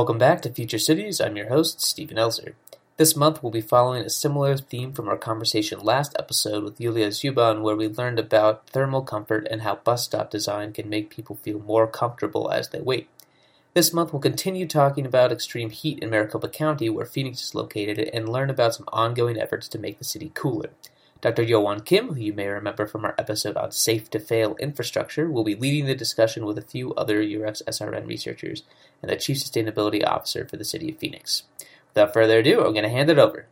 Welcome back to Future Cities. I'm your host, Stephen Elser. This month we'll be following a similar theme from our conversation last episode with Yulia Zuban, where we learned about thermal comfort and how bus stop design can make people feel more comfortable as they wait. This month we'll continue talking about extreme heat in Maricopa County, where Phoenix is located, and learn about some ongoing efforts to make the city cooler. Dr. Yeowon Kim, who you may remember from our episode on safe to fail infrastructure, will be leading the discussion with a few other UREX SRN researchers and the Chief Sustainability Officer for the City of Phoenix. Without further ado, I'm going to hand it over.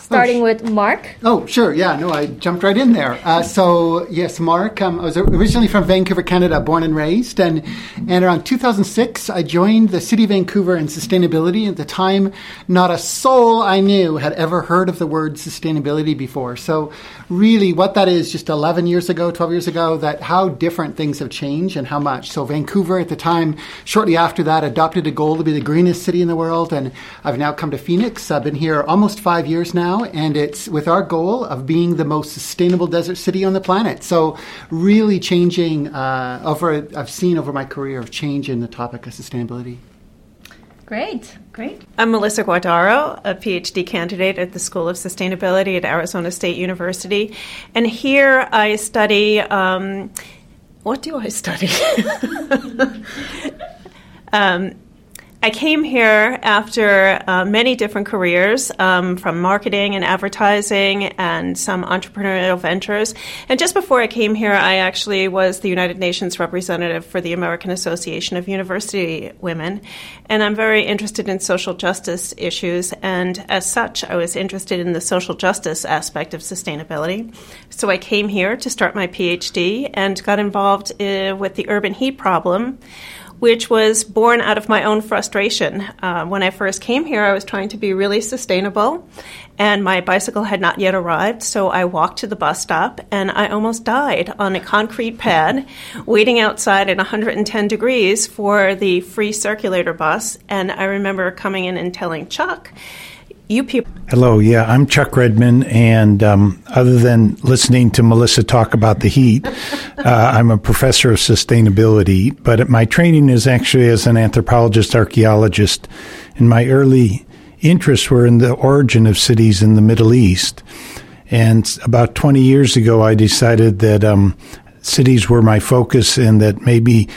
Starting oh, with Mark. Oh, sure. Yeah, no, I jumped right in there. Uh, so, yes, Mark. Um, I was originally from Vancouver, Canada, born and raised. And, and around 2006, I joined the City of Vancouver in sustainability. At the time, not a soul I knew had ever heard of the word sustainability before. So, really, what that is just 11 years ago, 12 years ago, that how different things have changed and how much. So, Vancouver at the time, shortly after that, adopted a goal to be the greenest city in the world. And I've now come to Phoenix. I've been here almost five years now and it's with our goal of being the most sustainable desert city on the planet. So, really changing uh, over, I've seen over my career of change in the topic of sustainability. Great, great. I'm Melissa Guardaro, a PhD candidate at the School of Sustainability at Arizona State University. And here I study um, what do I study? um, I came here after uh, many different careers um, from marketing and advertising and some entrepreneurial ventures. And just before I came here, I actually was the United Nations representative for the American Association of University Women. And I'm very interested in social justice issues. And as such, I was interested in the social justice aspect of sustainability. So I came here to start my PhD and got involved uh, with the urban heat problem which was born out of my own frustration. Uh, when I first came here, I was trying to be really sustainable, and my bicycle had not yet arrived, so I walked to the bus stop and I almost died on a concrete pad, waiting outside at 110 degrees for the free circulator bus. And I remember coming in and telling Chuck, you people. Hello, yeah, I'm Chuck Redman, and um, other than listening to Melissa talk about the heat, uh, I'm a professor of sustainability. But my training is actually as an anthropologist, archaeologist, and my early interests were in the origin of cities in the Middle East. And about 20 years ago, I decided that um, cities were my focus and that maybe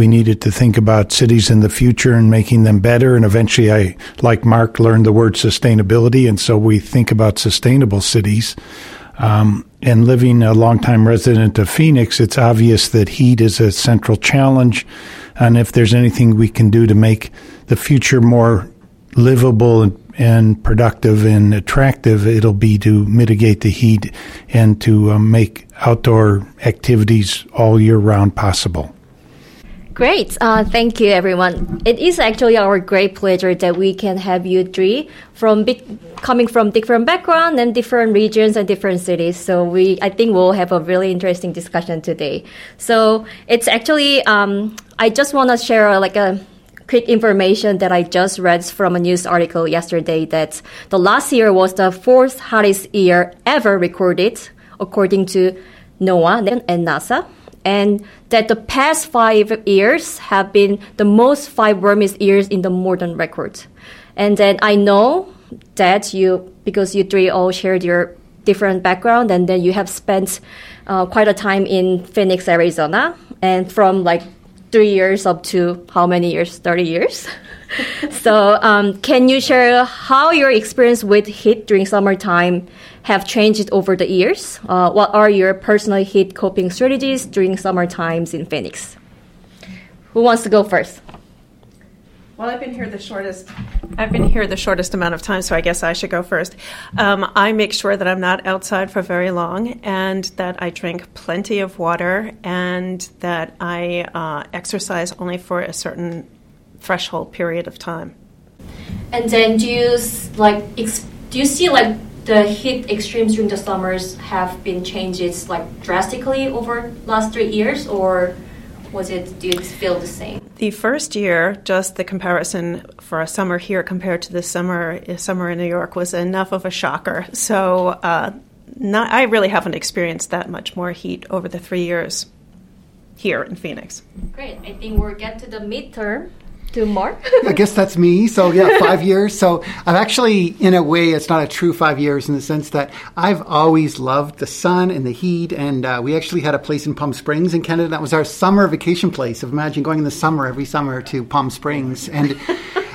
we needed to think about cities in the future and making them better. And eventually, I, like Mark, learned the word sustainability. And so we think about sustainable cities. Um, and living a longtime resident of Phoenix, it's obvious that heat is a central challenge. And if there's anything we can do to make the future more livable and, and productive and attractive, it'll be to mitigate the heat and to um, make outdoor activities all year round possible. Great. Uh, thank you, everyone. It is actually our great pleasure that we can have you three from big, coming from different backgrounds and different regions and different cities. So we, I think we'll have a really interesting discussion today. So it's actually, um, I just want to share like a quick information that I just read from a news article yesterday that the last year was the fourth hottest year ever recorded according to NOAA and NASA and that the past five years have been the most five warmest years in the modern record. And then I know that you, because you three all shared your different background, and then you have spent uh, quite a time in Phoenix, Arizona, and from like three years up to how many years? 30 years. so, um, can you share how your experience with heat during summertime have changed over the years? Uh, what are your personal heat coping strategies during summer times in Phoenix? Who wants to go first? Well, I've been here the shortest. I've been here the shortest amount of time, so I guess I should go first. Um, I make sure that I'm not outside for very long, and that I drink plenty of water, and that I uh, exercise only for a certain threshold period of time. And then, do you like? do you see like the heat extremes during the summers have been changes like drastically over last three years, or was it do you feel the same? The first year, just the comparison for a summer here compared to the summer summer in New York was enough of a shocker. So, uh, not, I really haven't experienced that much more heat over the three years here in Phoenix. Great. I think we'll get to the midterm to Mark. I guess that's me. So yeah, five years. So I've actually, in a way, it's not a true five years in the sense that I've always loved the sun and the heat. And uh, we actually had a place in Palm Springs in Canada that was our summer vacation place. Imagine going in the summer every summer to Palm Springs and.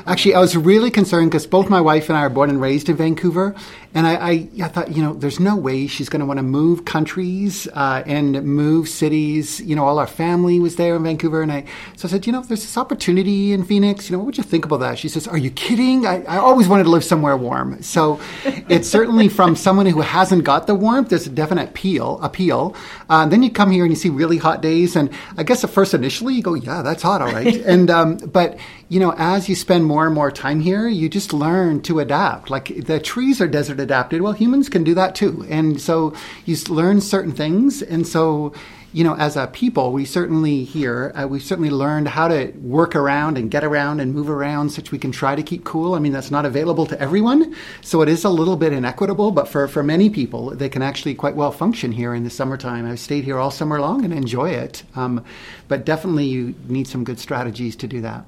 Actually, I was really concerned because both my wife and I are born and raised in Vancouver, and I, I, I thought, you know, there's no way she's going to want to move countries uh, and move cities. You know, all our family was there in Vancouver, and I so I said, you know, there's this opportunity in Phoenix. You know, what would you think about that? She says, Are you kidding? I, I always wanted to live somewhere warm. So it's certainly from someone who hasn't got the warmth. There's a definite appeal. Appeal. Uh, then you come here and you see really hot days, and I guess at first initially you go, yeah, that's hot, all right. and um, but you know, as you spend more and more time here, you just learn to adapt. Like the trees are desert adapted. Well, humans can do that too. And so you learn certain things. And so, you know, as a people, we certainly here, uh, we've certainly learned how to work around and get around and move around such we can try to keep cool. I mean, that's not available to everyone. So it is a little bit inequitable, but for, for many people, they can actually quite well function here in the summertime. I've stayed here all summer long and enjoy it. Um, but definitely you need some good strategies to do that.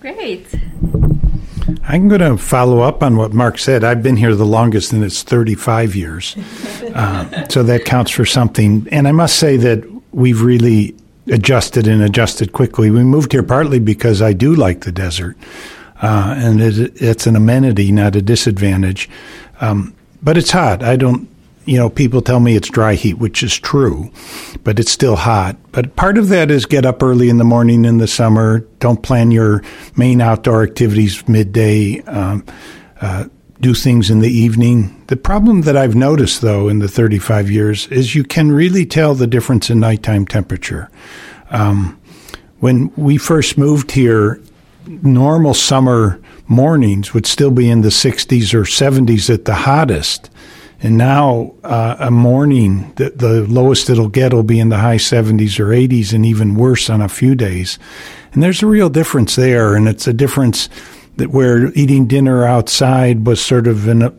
Great. I'm going to follow up on what Mark said. I've been here the longest, and it's 35 years. Uh, so that counts for something. And I must say that we've really adjusted and adjusted quickly. We moved here partly because I do like the desert, uh, and it, it's an amenity, not a disadvantage. Um, but it's hot. I don't you know, people tell me it's dry heat, which is true, but it's still hot. But part of that is get up early in the morning in the summer. Don't plan your main outdoor activities midday. Um, uh, do things in the evening. The problem that I've noticed, though, in the 35 years is you can really tell the difference in nighttime temperature. Um, when we first moved here, normal summer mornings would still be in the 60s or 70s at the hottest. And now uh, a morning, the, the lowest it'll get will be in the high 70s or 80s, and even worse on a few days. And there's a real difference there, and it's a difference that where eating dinner outside was sort of an, a,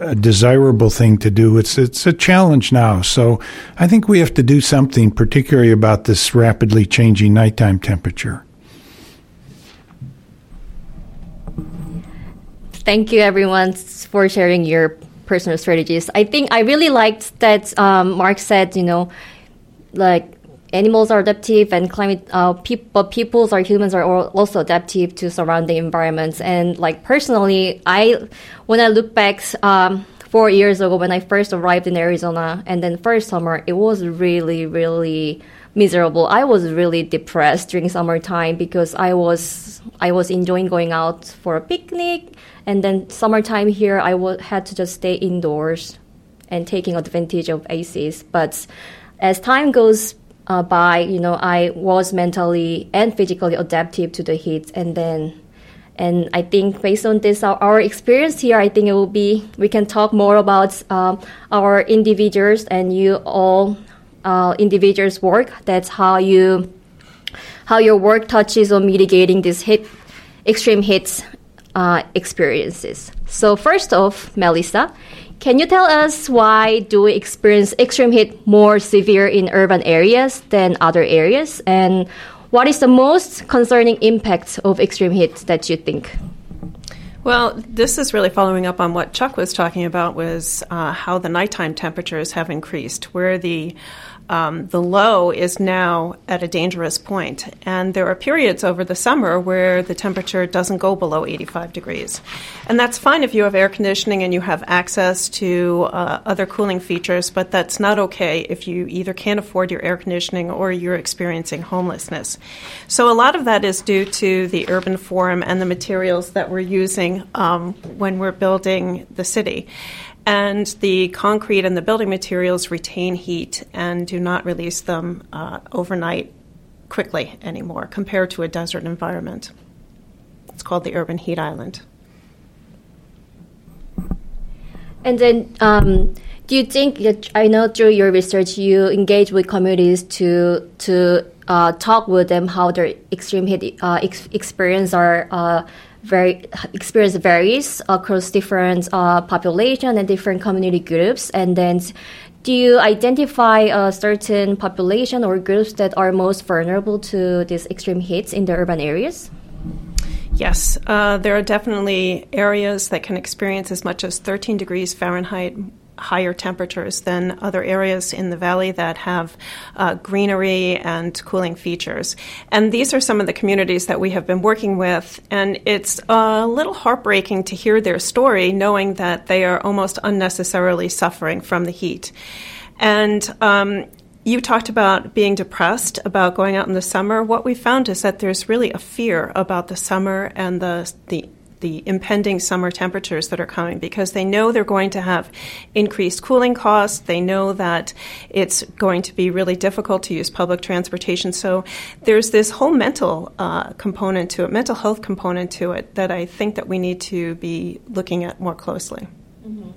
a desirable thing to do. It's it's a challenge now. So I think we have to do something, particularly about this rapidly changing nighttime temperature. Thank you, everyone, for sharing your personal strategies. I think I really liked that um, Mark said, you know, like animals are adaptive and climate, uh, pe- but peoples or humans are also adaptive to surrounding environments. And like personally, I, when I look back, um, four years ago when I first arrived in Arizona and then first summer, it was really, really miserable. I was really depressed during summertime because I was I was enjoying going out for a picnic, and then summertime here I w- had to just stay indoors and taking advantage of ACs. But as time goes uh, by, you know, I was mentally and physically adaptive to the heat, and then. And I think based on this, our, our experience here, I think it will be, we can talk more about um, our individuals and you all uh, individuals' work. That's how you how your work touches on mitigating these hit extreme hits uh, experiences. So first off, Melissa, can you tell us why do we experience extreme heat more severe in urban areas than other areas, and what is the most concerning impact of extreme heat that you think? Well, this is really following up on what Chuck was talking about was uh, how the nighttime temperatures have increased, where the um, the low is now at a dangerous point. And there are periods over the summer where the temperature doesn't go below 85 degrees. And that's fine if you have air conditioning and you have access to uh, other cooling features, but that's not okay if you either can't afford your air conditioning or you're experiencing homelessness. So a lot of that is due to the urban form and the materials that we're using um, when we're building the city and the concrete and the building materials retain heat and do not release them uh, overnight quickly anymore compared to a desert environment. It's called the urban heat island. And then, um, do you think that I know through your research you engage with communities to to uh, talk with them how their extreme heat uh, ex- experience are uh, very experience varies across different uh, population and different community groups. And then, do you identify a certain population or groups that are most vulnerable to these extreme heats in the urban areas? Yes, uh, there are definitely areas that can experience as much as 13 degrees Fahrenheit higher temperatures than other areas in the valley that have uh, greenery and cooling features. And these are some of the communities that we have been working with. And it's a little heartbreaking to hear their story, knowing that they are almost unnecessarily suffering from the heat. And um, you talked about being depressed about going out in the summer. What we found is that there's really a fear about the summer and the the the impending summer temperatures that are coming because they know they're going to have increased cooling costs. They know that it's going to be really difficult to use public transportation. So there's this whole mental uh, component to it, mental health component to it, that I think that we need to be looking at more closely. Mm-hmm.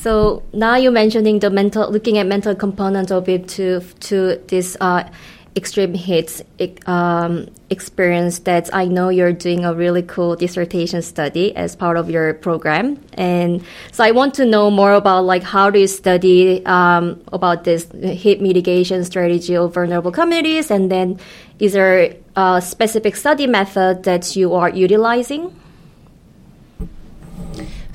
So now you're mentioning the mental, looking at mental component of it to to this uh, extreme heat um, experience that I know you're doing a really cool dissertation study as part of your program. And so I want to know more about like how do you study um, about this heat mitigation strategy of vulnerable communities, and then is there a specific study method that you are utilizing?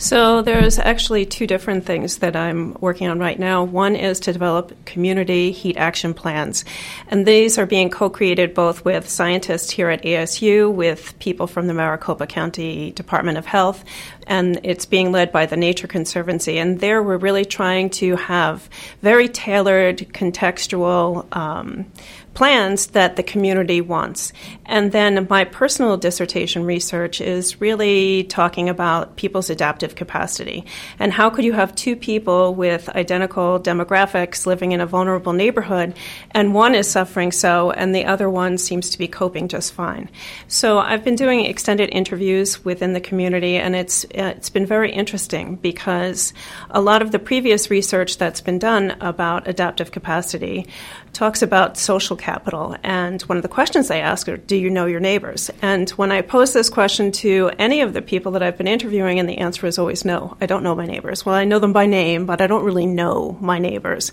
So there's actually two different things that I'm working on right now. One is to develop community heat action plans. And these are being co-created both with scientists here at ASU, with people from the Maricopa County Department of Health, and it's being led by the Nature Conservancy. And there we're really trying to have very tailored, contextual um, plans that the community wants. And then my personal dissertation research is really talking about people's adaptive capacity. And how could you have two people with identical demographics living in a vulnerable neighborhood, and one is suffering so, and the other one seems to be coping just fine? So I've been doing extended interviews within the community, and it's, it's been very interesting because a lot of the previous research that's been done about adaptive capacity talks about social capital. And one of the questions they ask are, Do you know your neighbors? And when I pose this question to any of the people that I've been interviewing, and the answer is always no, I don't know my neighbors. Well, I know them by name, but I don't really know my neighbors.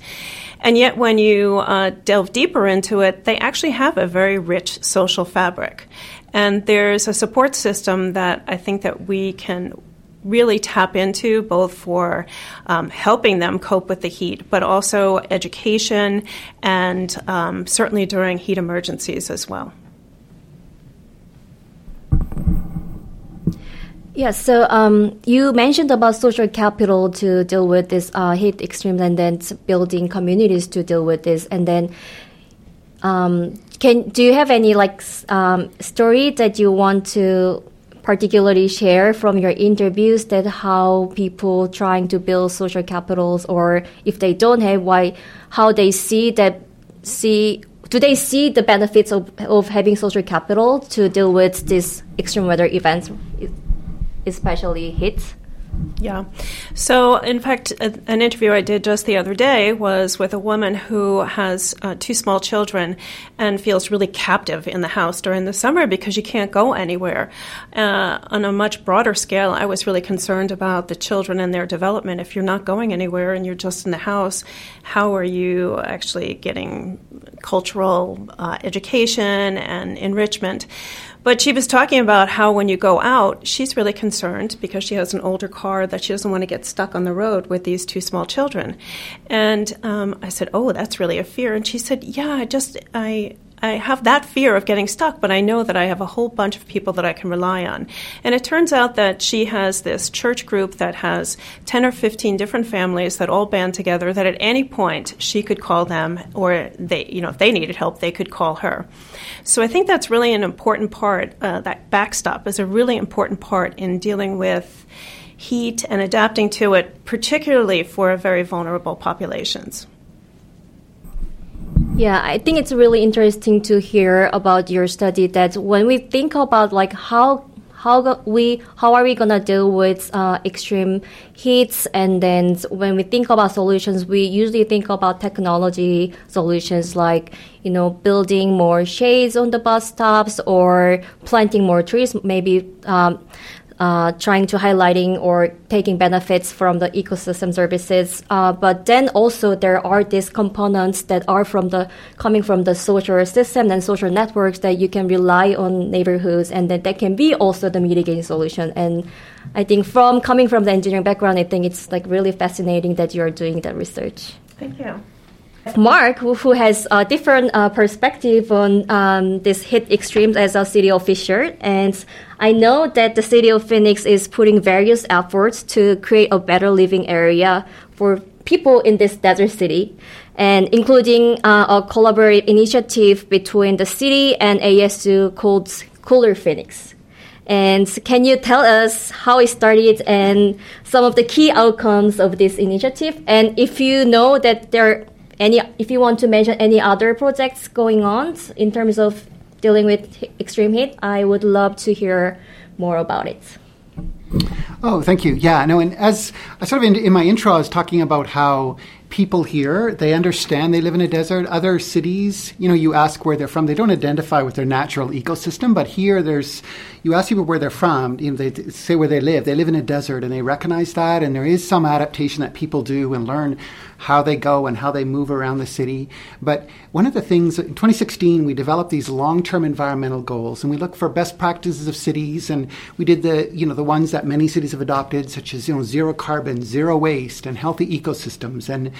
And yet, when you uh, delve deeper into it, they actually have a very rich social fabric. And there's a support system that I think that we can really tap into both for um, helping them cope with the heat, but also education and um, certainly during heat emergencies as well. Yes, so um, you mentioned about social capital to deal with this uh, heat extreme, and then building communities to deal with this, and then um, can do you have any like um, story that you want to particularly share from your interviews that how people trying to build social capitals or if they don't have why how they see that see do they see the benefits of, of having social capital to deal with these extreme weather events especially hits yeah. So, in fact, a, an interview I did just the other day was with a woman who has uh, two small children and feels really captive in the house during the summer because you can't go anywhere. Uh, on a much broader scale, I was really concerned about the children and their development. If you're not going anywhere and you're just in the house, how are you actually getting cultural uh, education and enrichment? But she was talking about how when you go out, she's really concerned because she has an older car that she doesn't want to get stuck on the road with these two small children. And um, I said, "Oh, that's really a fear." And she said, "Yeah, I just I I have that fear of getting stuck, but I know that I have a whole bunch of people that I can rely on. And it turns out that she has this church group that has 10 or 15 different families that all band together that at any point she could call them or they, you know, if they needed help, they could call her. So I think that's really an important part. Uh, that backstop is a really important part in dealing with heat and adapting to it, particularly for very vulnerable populations. Yeah, I think it's really interesting to hear about your study that when we think about like how how we how are we gonna deal with uh, extreme heats and then when we think about solutions we usually think about technology solutions like you know building more shades on the bus stops or planting more trees maybe um, uh, trying to highlighting or taking benefits from the ecosystem services. Uh, but then also there are these components that are from the coming from the social system and social networks that you can rely on neighborhoods, and that that can be also the mitigating solution. And I think from coming from the engineering background, I think it's like really fascinating that you are doing that research. Thank you. Mark, who, has a different uh, perspective on um, this heat extremes as a city official, and I know that the city of Phoenix is putting various efforts to create a better living area for people in this desert city, and including uh, a collaborative initiative between the city and ASU called Cooler Phoenix. And can you tell us how it started and some of the key outcomes of this initiative? And if you know that there any if you want to mention any other projects going on in terms of dealing with extreme heat, I would love to hear more about it. Oh, thank you. Yeah, no, and as I sort of in, in my intro, I was talking about how people here they understand they live in a desert. Other cities you know you ask where they're from they don't identify with their natural ecosystem but here there's you ask people where they're from you know they say where they live. They live in a desert and they recognize that and there is some adaptation that people do and learn how they go and how they move around the city. But one of the things in 2016, we developed these long-term environmental goals, and we look for best practices of cities, and we did the you know the ones that many cities have adopted, such as you know zero carbon, zero waste, and healthy ecosystems, and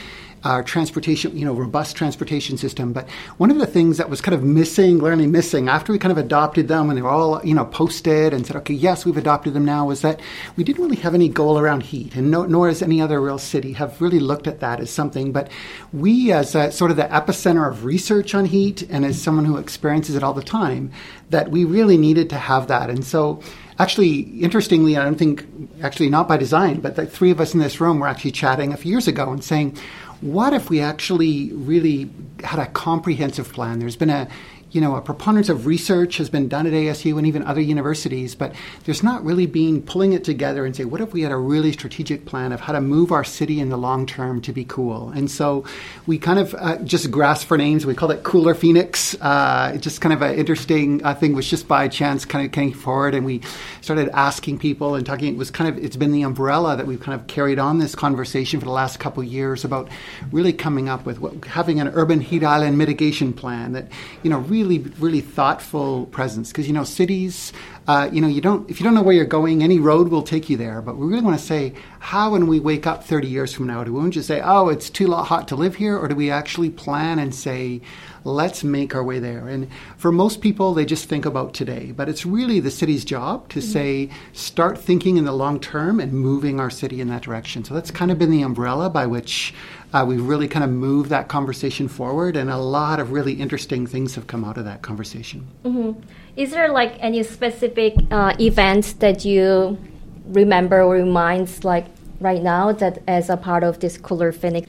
our transportation, you know, robust transportation system. But one of the things that was kind of missing, glaringly missing, after we kind of adopted them and they were all, you know, posted and said, okay, yes, we've adopted them now, was that we didn't really have any goal around heat, and no, nor has any other real city have really looked at that as something. But we, as a, sort of the epicenter of research on heat, and as someone who experiences it all the time, that we really needed to have that. And so actually, interestingly, I don't think, actually not by design, but the three of us in this room were actually chatting a few years ago and saying, what if we actually really had a comprehensive plan? There's been a you know, a preponderance of research has been done at ASU and even other universities, but there's not really been pulling it together and say, what if we had a really strategic plan of how to move our city in the long term to be cool? And so we kind of uh, just grasped for names. We called it Cooler Phoenix. Uh, it's just kind of an interesting uh, thing was just by chance kind of came forward, and we started asking people and talking. It was kind of it's been the umbrella that we've kind of carried on this conversation for the last couple years about really coming up with what, having an urban heat island mitigation plan that you know really really, really thoughtful presence. Because you know, cities, uh, you know, you don't if you don't know where you're going, any road will take you there. But we really want to say, how when we wake up 30 years from now, do we just say, oh, it's too hot to live here, or do we actually plan and say, let's make our way there? And for most people, they just think about today. But it's really the city's job to mm-hmm. say, start thinking in the long term and moving our city in that direction. So that's kind of been the umbrella by which uh, we've really kind of moved that conversation forward, and a lot of really interesting things have come out of that conversation. Mm-hmm. Is there like any specific uh, event that you remember or reminds like right now that as a part of this Cooler Phoenix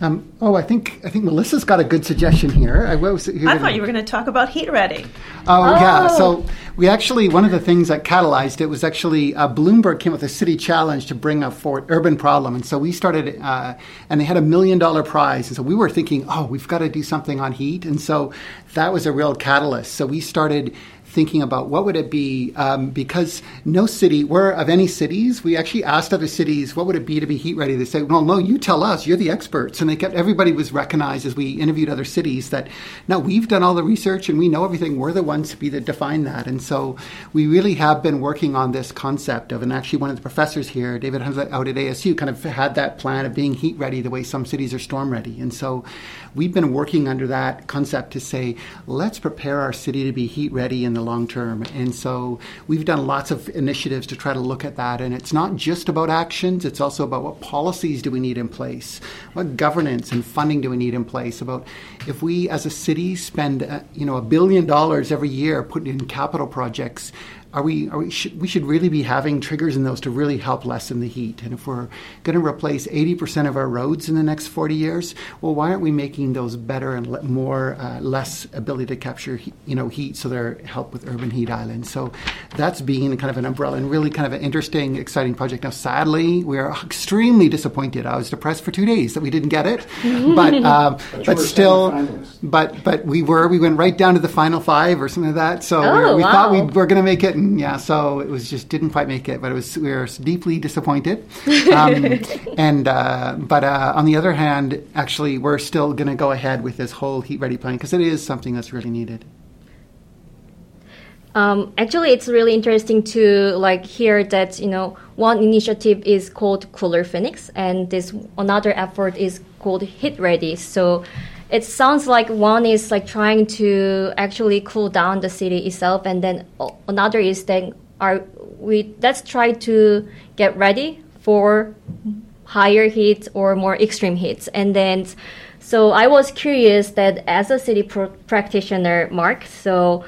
um, oh, I think I think Melissa's got a good suggestion here. I, was, I thought you were going to talk about Heat Ready. Oh, oh, yeah. So we actually one of the things that catalyzed it was actually uh, Bloomberg came with a city challenge to bring up for urban problem, and so we started, uh, and they had a million dollar prize, and so we were thinking, oh, we've got to do something on heat, and so that was a real catalyst. So we started thinking about what would it be um, because no city we're of any cities. We actually asked other cities what would it be to be heat ready? They said well no you tell us. You're the experts. And they kept everybody was recognized as we interviewed other cities that now we've done all the research and we know everything. We're the ones to be the define that. And so we really have been working on this concept of and actually one of the professors here david out at asu kind of had that plan of being heat ready the way some cities are storm ready. And so we've been working under that concept to say let's prepare our city to be heat ready in the long term. And so we've done lots of initiatives to try to look at that. And it's not just about actions, it's also about what policies do we need in place, what governance and funding do we need in place. About if we as a city spend, uh, you know, a billion dollars every year putting in capital projects, are we, are we, should, we should really be having triggers in those to really help lessen the heat. And if we're going to replace 80% of our roads in the next 40 years, well, why aren't we making those better and le- more, uh, less ability to capture, he, you know, heat so they're help with urban heat islands. So that's being kind of an umbrella and really kind of an interesting, exciting project. Now, sadly, we are extremely disappointed. I was depressed for two days that we didn't get it, but, um, but, but still, but, but we were, we went right down to the final five or something like that. So oh, we wow. thought we were going to make it written. Yeah, so it was just didn't quite make it, but it was we were deeply disappointed. Um, and uh, but uh, on the other hand, actually, we're still going to go ahead with this whole heat ready plan because it is something that's really needed. Um, actually, it's really interesting to like hear that you know one initiative is called Cooler Phoenix, and this another effort is called Heat Ready. So it sounds like one is like trying to actually cool down the city itself, and then another is then are we let's try to get ready for higher heat or more extreme heats, and then. So I was curious that as a city practitioner, Mark, so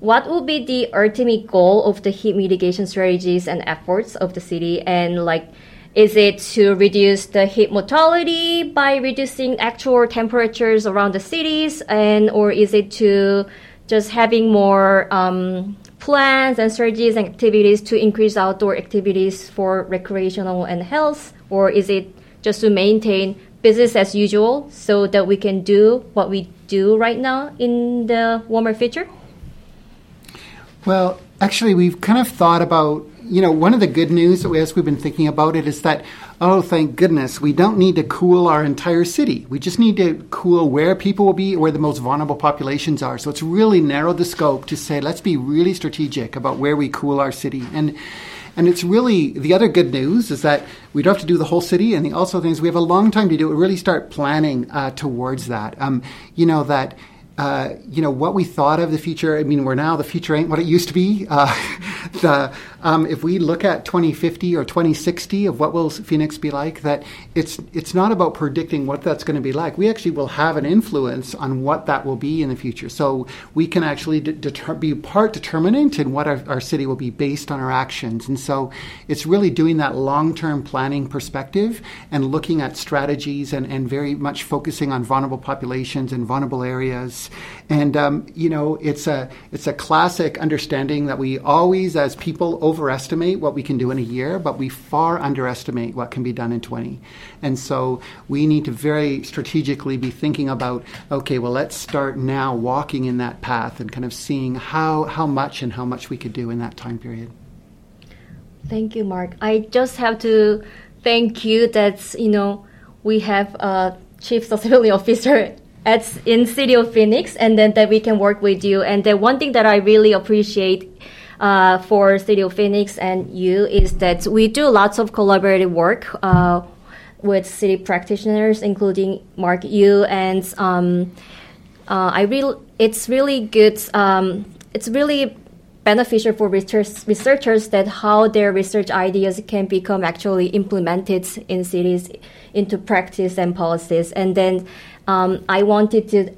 what would be the ultimate goal of the heat mitigation strategies and efforts of the city and like is it to reduce the heat mortality by reducing actual temperatures around the cities? And or is it to just having more um, plans and strategies and activities to increase outdoor activities for recreational and health? Or is it just to maintain business as usual so that we can do what we do right now in the warmer future? Well, actually, we've kind of thought about, you know, one of the good news that as we've been thinking about it is that, oh, thank goodness, we don't need to cool our entire city. We just need to cool where people will be, where the most vulnerable populations are. So it's really narrowed the scope to say, let's be really strategic about where we cool our city. And and it's really the other good news is that we don't have to do the whole city, and the also things we have a long time to do. We really start planning uh, towards that. Um, you know that uh, you know what we thought of the future. I mean, we're now the future ain't what it used to be. Uh, the um, if we look at 2050 or 2060 of what will Phoenix be like, that it's it's not about predicting what that's going to be like. We actually will have an influence on what that will be in the future. So we can actually de- deter- be part determinant in what our, our city will be based on our actions. And so it's really doing that long term planning perspective and looking at strategies and, and very much focusing on vulnerable populations and vulnerable areas and um, you know, it's a it's a classic understanding that we always, as people, overestimate what we can do in a year, but we far underestimate what can be done in 20. And so we need to very strategically be thinking about, okay, well, let's start now walking in that path and kind of seeing how how much and how much we could do in that time period. Thank you, Mark. I just have to thank you that you know we have a chief sustainability officer at in City of Phoenix, and then that we can work with you. And the one thing that I really appreciate uh, for City of Phoenix and you is that we do lots of collaborative work uh, with city practitioners, including Mark you and um, uh, I really it's really good. Um, it's really beneficial for research, researchers that how their research ideas can become actually implemented in cities into practice and policies, and then um, I wanted to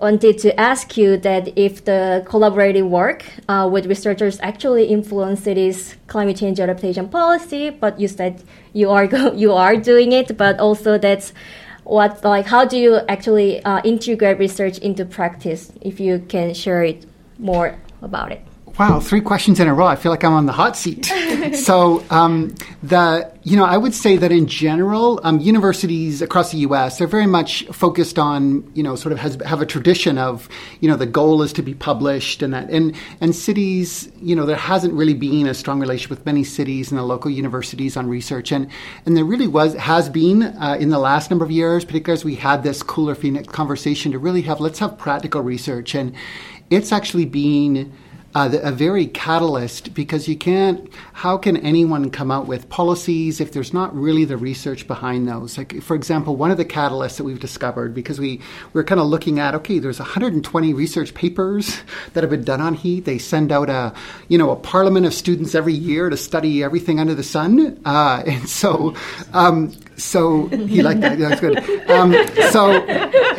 wanted to ask you that if the collaborative work uh, with researchers actually influence cities' climate change adaptation policy, but you said you are go- you are doing it, but also that's what like how do you actually uh, integrate research into practice? If you can share it more about it. Wow, three questions in a row. I feel like I'm on the hot seat. so, um, the you know, I would say that in general, um, universities across the U.S. are very much focused on you know, sort of has, have a tradition of you know, the goal is to be published and that, and and cities, you know, there hasn't really been a strong relationship with many cities and the local universities on research, and and there really was has been uh, in the last number of years, particularly as we had this cooler Phoenix conversation to really have let's have practical research, and it's actually been uh, a very catalyst because you can't. How can anyone come out with policies if there's not really the research behind those? Like, for example, one of the catalysts that we've discovered because we we're kind of looking at okay, there's 120 research papers that have been done on heat. They send out a you know a parliament of students every year to study everything under the sun, uh, and so um, so he liked that. That's good. Um, so,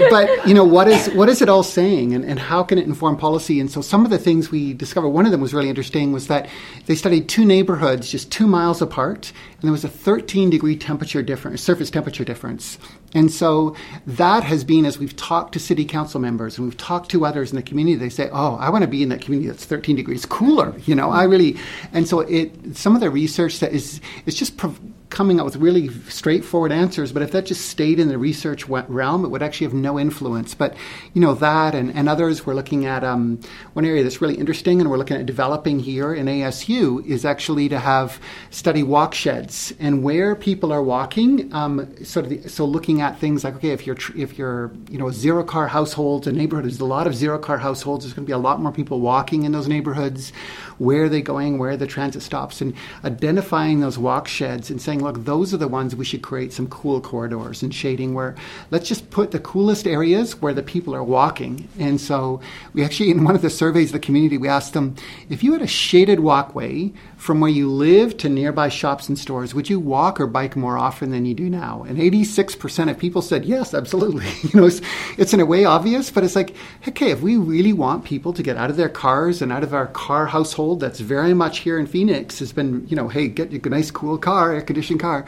but you know, what is what is it all saying, and, and how can it inform policy? And so, some of the things we discovered. One of them was really interesting. Was that they studied two neighborhoods just two miles apart, and there was a 13 degree temperature difference, surface temperature difference. And so that has been as we've talked to city council members and we've talked to others in the community. They say, "Oh, I want to be in that community that's 13 degrees cooler." You know, I really. And so it some of the research that is is just. Prov- coming up with really straightforward answers, but if that just stayed in the research realm, it would actually have no influence. But, you know, that and, and others, we're looking at um, one area that's really interesting and we're looking at developing here in ASU is actually to have study walk sheds and where people are walking. Um, sort of the, so looking at things like, okay, if you're, if you're, you know, zero car households, a neighborhood, there's a lot of zero car households, there's going to be a lot more people walking in those neighborhoods. Where are they going? Where the transit stops? And identifying those walk sheds and saying, look, those are the ones we should create some cool corridors and shading where let's just put the coolest areas where the people are walking. And so we actually, in one of the surveys of the community, we asked them if you had a shaded walkway from where you live to nearby shops and stores, would you walk or bike more often than you do now? And 86% of people said yes, absolutely. you know, it's, it's in a way obvious, but it's like, okay, if we really want people to get out of their cars and out of our car household that's very much here in Phoenix has been, you know, hey, get a nice cool car, air conditioned car.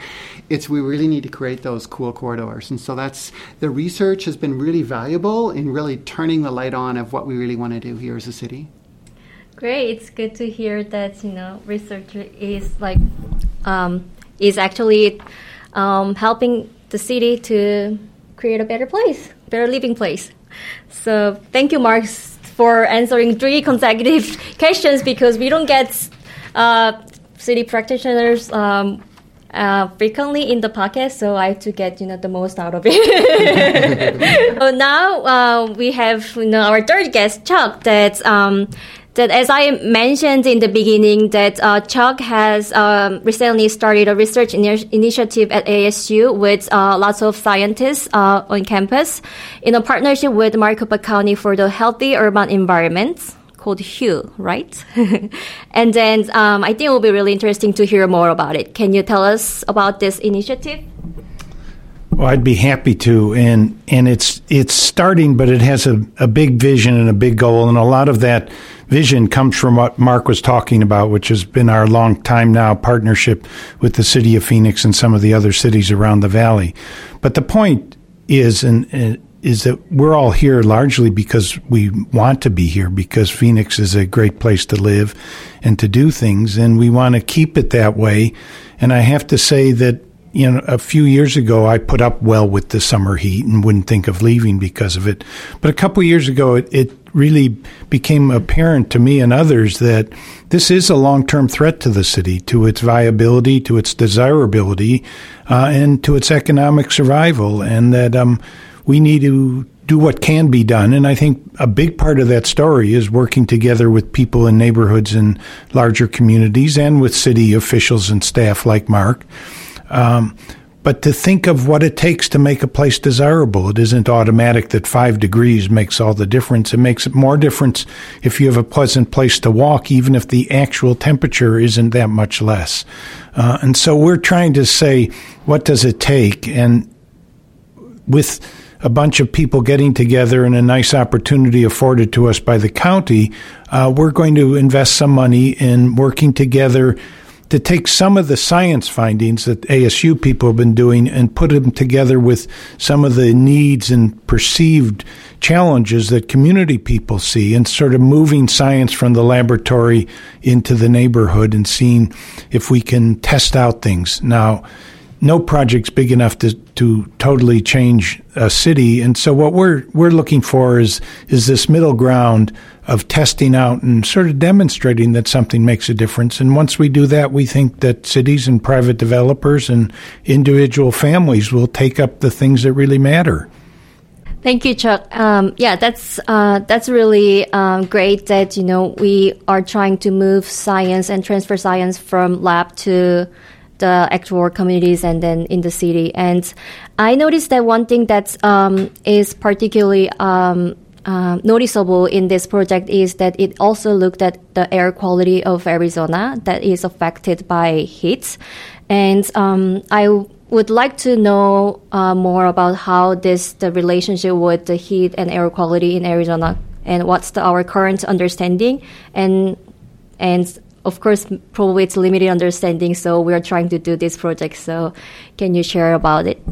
It's we really need to create those cool corridors. And so that's the research has been really valuable in really turning the light on of what we really want to do here as a city. Great. It's good to hear that you know research is like um, is actually um, helping the city to create a better place, better living place. So thank you, Mark, for answering three consecutive questions because we don't get uh, city practitioners um, uh, frequently in the podcast, so I have to get you know the most out of it. so now uh, we have you know our third guest, Chuck. That um, that as I mentioned in the beginning, that uh, Chuck has um, recently started a research initiative at ASU with uh, lots of scientists uh, on campus in a partnership with Maricopa County for the Healthy Urban Environment called Hue, right? and then um, I think it will be really interesting to hear more about it. Can you tell us about this initiative? I'd be happy to, and and it's it's starting, but it has a, a big vision and a big goal, and a lot of that vision comes from what Mark was talking about, which has been our long time now partnership with the city of Phoenix and some of the other cities around the valley. But the point is, and, is that we're all here largely because we want to be here because Phoenix is a great place to live and to do things, and we want to keep it that way. And I have to say that you know, a few years ago, I put up well with the summer heat and wouldn't think of leaving because of it. But a couple years ago, it, it, really became apparent to me and others that this is a long term threat to the city, to its viability, to its desirability, uh, and to its economic survival, and that um, we need to do what can be done. And I think a big part of that story is working together with people in neighborhoods and larger communities and with city officials and staff like Mark um, but to think of what it takes to make a place desirable, it isn't automatic that five degrees makes all the difference. It makes more difference if you have a pleasant place to walk, even if the actual temperature isn't that much less. Uh, and so we're trying to say, what does it take? And with a bunch of people getting together and a nice opportunity afforded to us by the county, uh, we're going to invest some money in working together to take some of the science findings that ASU people have been doing and put them together with some of the needs and perceived challenges that community people see and sort of moving science from the laboratory into the neighborhood and seeing if we can test out things. Now, no project's big enough to, to totally change a city. And so what we're we're looking for is is this middle ground of testing out and sort of demonstrating that something makes a difference. And once we do that, we think that cities and private developers and individual families will take up the things that really matter. Thank you, Chuck. Um, yeah, that's uh, that's really um, great that you know we are trying to move science and transfer science from lab to the actual communities and then in the city. And I noticed that one thing that um, is particularly um, uh, noticeable in this project is that it also looked at the air quality of Arizona that is affected by heat. And um, I would like to know uh, more about how this the relationship with the heat and air quality in Arizona and what's the, our current understanding and and of course, probably it's limited understanding, so we are trying to do this project. So, can you share about it?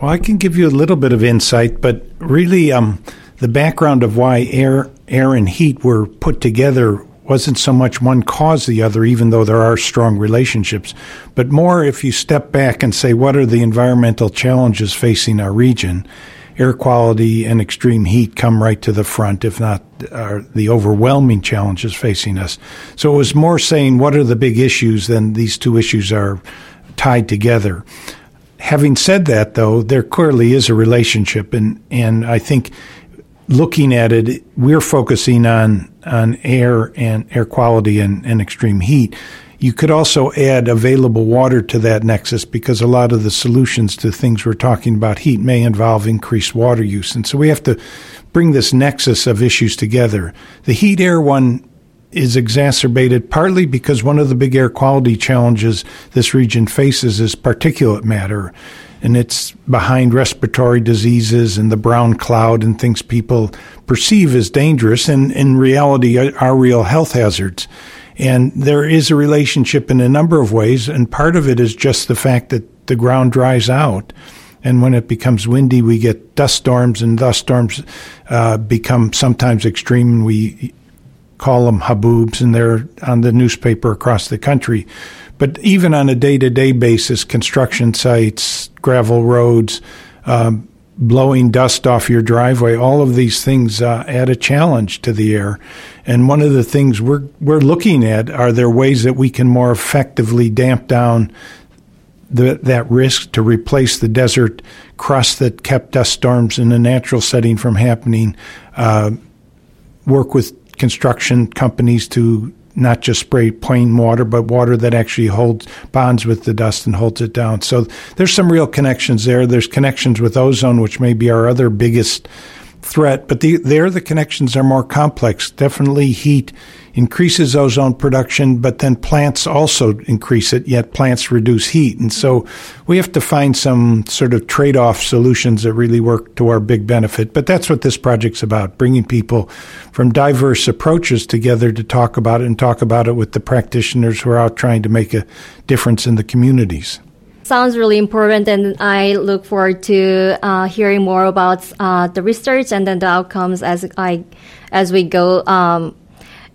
Well, I can give you a little bit of insight, but really, um, the background of why air, air and heat were put together wasn't so much one caused the other, even though there are strong relationships, but more if you step back and say, what are the environmental challenges facing our region? Air quality and extreme heat come right to the front, if not the overwhelming challenges facing us. So it was more saying, what are the big issues than these two issues are tied together. Having said that, though, there clearly is a relationship, and, and I think looking at it, we're focusing on on air and air quality and, and extreme heat. You could also add available water to that nexus because a lot of the solutions to things we're talking about heat may involve increased water use. And so we have to bring this nexus of issues together. The heat air one is exacerbated partly because one of the big air quality challenges this region faces is particulate matter and it's behind respiratory diseases and the brown cloud and things people perceive as dangerous and in reality are real health hazards. And there is a relationship in a number of ways, and part of it is just the fact that the ground dries out. And when it becomes windy, we get dust storms, and dust storms uh, become sometimes extreme. And we call them haboobs, and they're on the newspaper across the country. But even on a day to day basis, construction sites, gravel roads, um, blowing dust off your driveway, all of these things uh, add a challenge to the air. And one of the things we're we're looking at are there ways that we can more effectively damp down the, that risk to replace the desert crust that kept dust storms in a natural setting from happening. Uh, work with construction companies to not just spray plain water, but water that actually holds bonds with the dust and holds it down. So there's some real connections there. There's connections with ozone, which may be our other biggest threat, but the, there the connections are more complex. Definitely heat increases ozone production, but then plants also increase it, yet plants reduce heat. And so we have to find some sort of trade off solutions that really work to our big benefit. But that's what this project's about bringing people from diverse approaches together to talk about it and talk about it with the practitioners who are out trying to make a difference in the communities sounds really important, and I look forward to uh, hearing more about uh, the research and then the outcomes as I as we go um,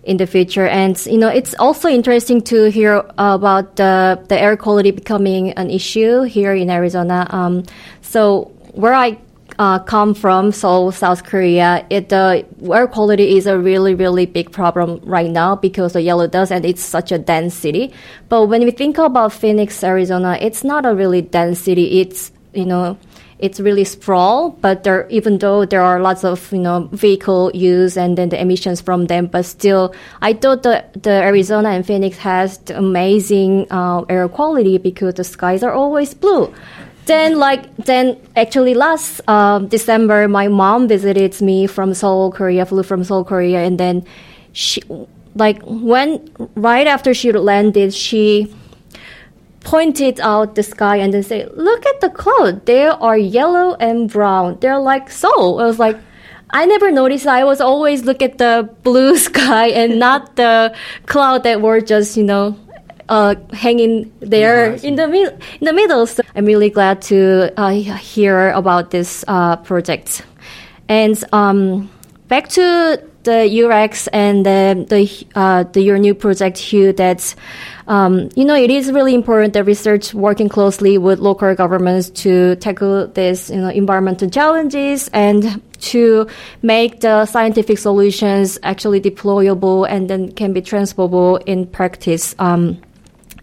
in the future. And you know, it's also interesting to hear about the the air quality becoming an issue here in Arizona. Um, so where I uh, come from Seoul, South Korea, it the air quality is a really really big problem right now because of yellow dust and it's such a dense city. But when we think about Phoenix, Arizona, it's not a really dense city. It's you know it's really sprawl, but there, even though there are lots of, you know, vehicle use and then the emissions from them, but still, I thought the, the Arizona and Phoenix has amazing uh, air quality because the skies are always blue then like then actually last uh, December, my mom visited me from Seoul, Korea, flew from Seoul, Korea, and then she like when right after she landed, she pointed out the sky and then say, "Look at the cloud. They are yellow and brown. They're like Seoul." I was like. I never noticed. I was always look at the blue sky and not the cloud that were just, you know, uh, hanging there in the mi- in the middle. So I'm really glad to uh, hear about this uh, project. And um, back to the UREX and the the, uh, the your new project, Hugh. That um, you know it is really important that research working closely with local governments to tackle these you know environmental challenges and to make the scientific solutions actually deployable and then can be transferable in practice. Um,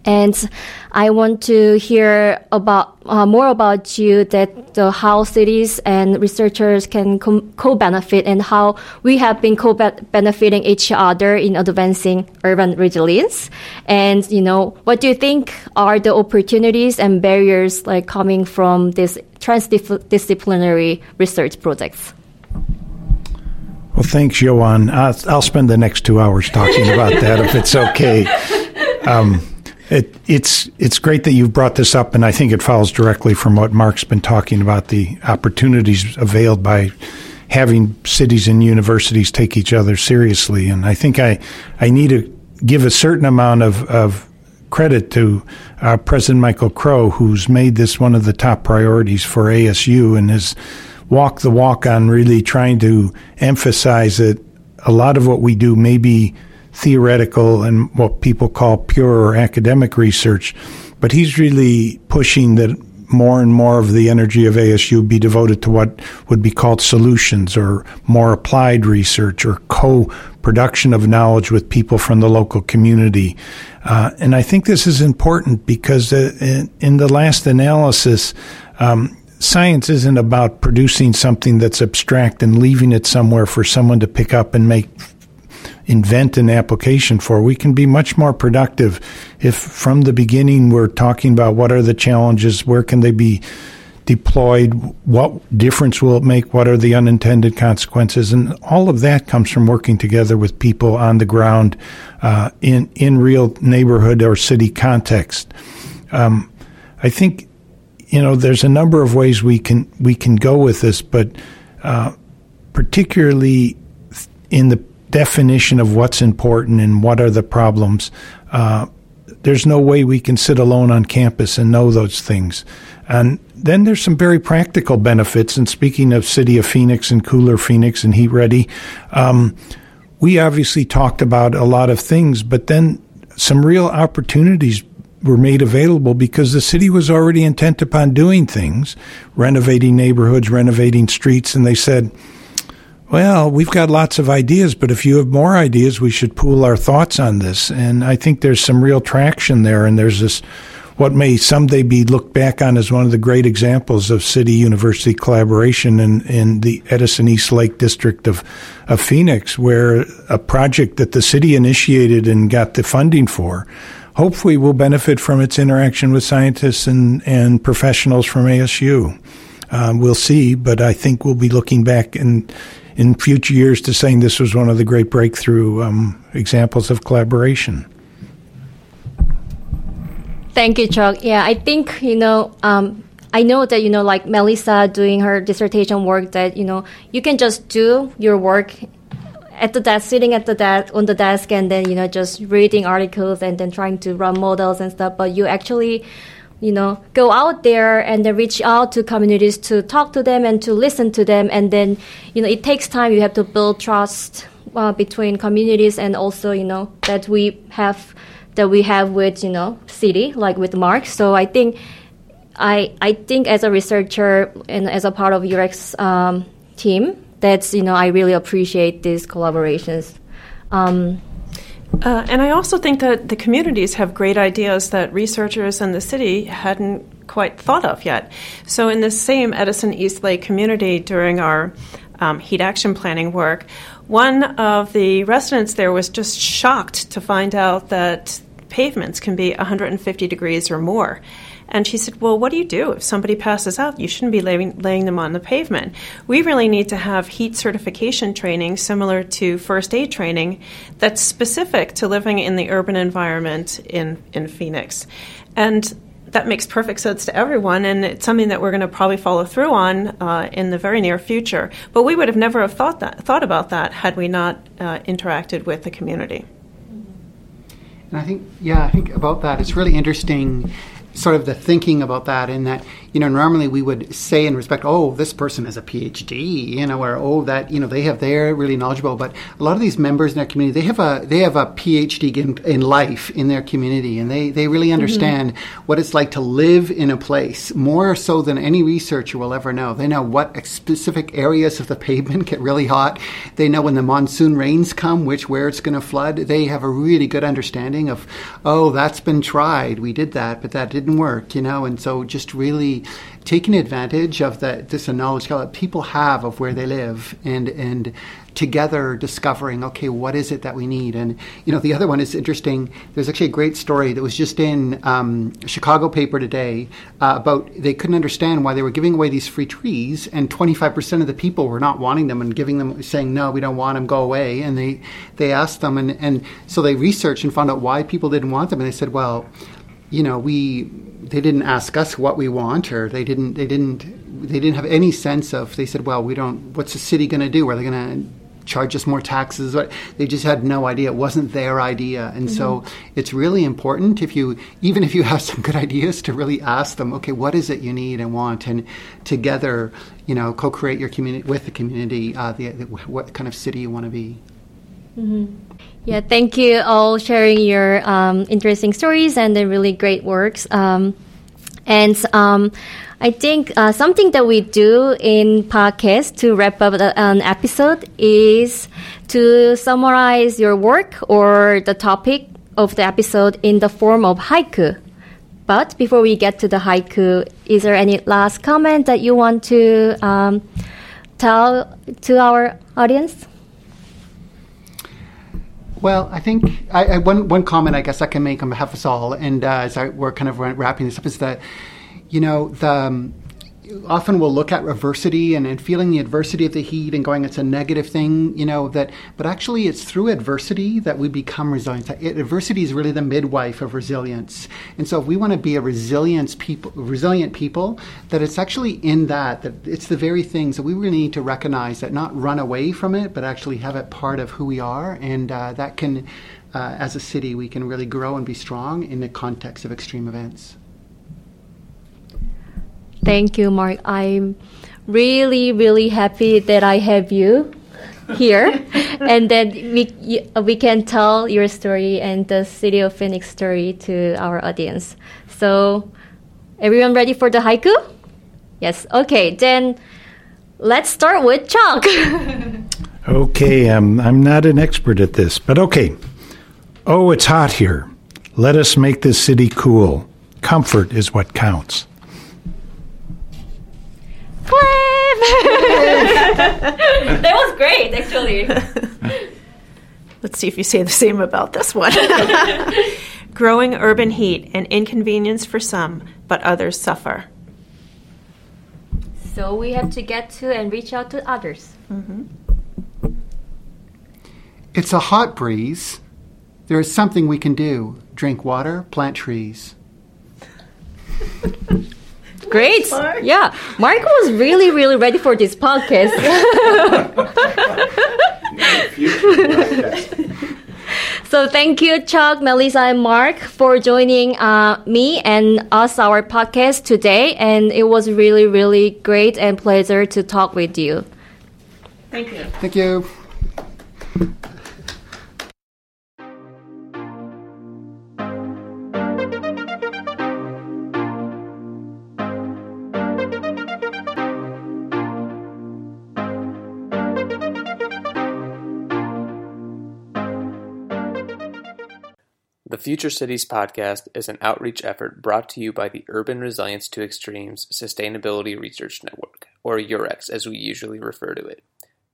and I want to hear about uh, more about you that the how cities and researchers can co-benefit and how we have been co-benefiting each other in advancing urban resilience. And you know, what do you think are the opportunities and barriers like coming from these transdisciplinary research projects? Well, thanks, Yeowon. I'll, I'll, spend the next two hours talking about that if it's okay. Um, it, it's it's great that you've brought this up, and I think it follows directly from what Mark's been talking about the opportunities availed by having cities and universities take each other seriously. And I think I I need to give a certain amount of, of credit to uh, President Michael Crow, who's made this one of the top priorities for ASU and has walked the walk on really trying to emphasize that a lot of what we do may be theoretical and what people call pure academic research. But he's really pushing that more and more of the energy of ASU be devoted to what would be called solutions or more applied research or co production of knowledge with people from the local community. Uh, and I think this is important because uh, in, in, the last analysis, um, science isn't about producing something that's abstract and leaving it somewhere for someone to pick up and make invent an application for. We can be much more productive if from the beginning we're talking about what are the challenges, where can they be deployed, what difference will it make, what are the unintended consequences, and all of that comes from working together with people on the ground uh, in in real neighborhood or city context. Um, I think you know there's a number of ways we can we can go with this, but uh, particularly in the definition of what's important and what are the problems. Uh, there's no way we can sit alone on campus and know those things. And then there's some very practical benefits. And speaking of City of Phoenix and Cooler Phoenix and Heat Ready, um, we obviously talked about a lot of things, but then some real opportunities were made available because the city was already intent upon doing things, renovating neighborhoods, renovating streets, and they said, well, we've got lots of ideas, but if you have more ideas, we should pool our thoughts on this. And I think there's some real traction there. And there's this, what may someday be looked back on as one of the great examples of city university collaboration in, in the Edison East Lake district of, of Phoenix, where a project that the city initiated and got the funding for hopefully will benefit from its interaction with scientists and, and professionals from ASU. Um, we'll see, but I think we'll be looking back and in future years to saying this was one of the great breakthrough um, examples of collaboration. Thank you, Chuck. Yeah, I think, you know, um, I know that, you know, like Melissa doing her dissertation work, that, you know, you can just do your work at the desk, sitting at the desk, on the desk, and then, you know, just reading articles and then trying to run models and stuff. But you actually you know, go out there and then reach out to communities to talk to them and to listen to them. And then, you know, it takes time. You have to build trust uh, between communities and also, you know, that we have that we have with, you know, city like with Mark. So I think, I I think as a researcher and as a part of UREX um, team, that's you know I really appreciate these collaborations. Um, uh, and I also think that the communities have great ideas that researchers in the city hadn't quite thought of yet. So, in the same Edison East Lake community during our um, heat action planning work, one of the residents there was just shocked to find out that pavements can be 150 degrees or more. And she said, Well, what do you do if somebody passes out? You shouldn't be laying, laying them on the pavement. We really need to have heat certification training similar to first aid training that's specific to living in the urban environment in, in Phoenix. And that makes perfect sense to everyone, and it's something that we're going to probably follow through on uh, in the very near future. But we would have never have thought that thought about that had we not uh, interacted with the community. And I think, yeah, I think about that. It's really interesting sort of the thinking about that in that you know normally we would say in respect oh this person has a phd you know or oh that you know they have they're really knowledgeable but a lot of these members in their community they have a they have a phd in, in life in their community and they they really mm-hmm. understand mm-hmm. what it's like to live in a place more so than any researcher will ever know they know what specific areas of the pavement get really hot they know when the monsoon rains come which where it's going to flood they have a really good understanding of oh that's been tried we did that but that didn't didn't work, you know, and so just really taking advantage of the, this knowledge that people have of where they live and and together discovering okay what is it that we need? And you know the other one is interesting. There's actually a great story that was just in um, chicago paper today uh, about they couldn't understand why they were giving away these free trees and 25% of the people were not wanting them and giving them saying no we don't want them go away. And they they asked them and, and so they researched and found out why people didn't want them. And they said well you know, we they didn't ask us what we want, or they didn't they didn't they didn't have any sense of. They said, well, we don't. What's the city going to do? Are they going to charge us more taxes? They just had no idea. It wasn't their idea, and mm-hmm. so it's really important if you even if you have some good ideas to really ask them, okay, what is it you need and want, and together, you know, co-create your community with the community, uh, the, the, what kind of city you want to be. Yeah, thank you all sharing your um, interesting stories and the really great works. Um, and um, I think uh, something that we do in podcast to wrap up an episode is to summarize your work or the topic of the episode in the form of haiku. But before we get to the haiku, is there any last comment that you want to um, tell to our audience? Well, I think I, I, one one comment I guess I can make on behalf of us all, and uh, as I, we're kind of wrapping this up, is that you know the um, often we'll look at adversity and, and feeling the adversity of the heat and going it's a negative thing you know that but actually it's through adversity that we become resilient. Adversity is really the midwife of resilience. And so if we want to be a resilience people resilient people that it's actually in that that it's the very things that we really need to recognize that not run away from it but actually have it part of who we are. And uh, that can uh, as a city we can really grow and be strong in the context of extreme events Thank you, Mark. I'm really, really happy that I have you here and that we, we can tell your story and the City of Phoenix story to our audience. So, everyone ready for the haiku? Yes. Okay, then let's start with Chuck. okay, um, I'm not an expert at this, but okay. Oh, it's hot here. Let us make this city cool. Comfort is what counts. that was great, actually. Let's see if you say the same about this one. Growing urban heat, an inconvenience for some, but others suffer. So we have to get to and reach out to others. Mm-hmm. It's a hot breeze. There is something we can do drink water, plant trees. Great. Mark. Yeah. Mark was really, really ready for this podcast. so thank you, Chuck, Melissa, and Mark for joining uh, me and us, our podcast today. And it was really, really great and pleasure to talk with you. Thank you. Thank you. Future Cities podcast is an outreach effort brought to you by the Urban Resilience to Extremes Sustainability Research Network, or UREX as we usually refer to it.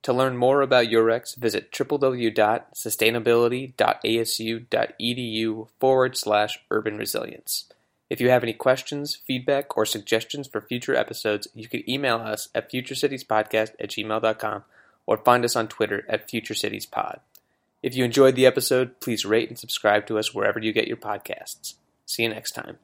To learn more about UREX, visit www.sustainability.asu.edu forward slash urban resilience. If you have any questions, feedback, or suggestions for future episodes, you can email us at futurecitiespodcast at gmail.com or find us on Twitter at futurecitiespod. If you enjoyed the episode, please rate and subscribe to us wherever you get your podcasts. See you next time.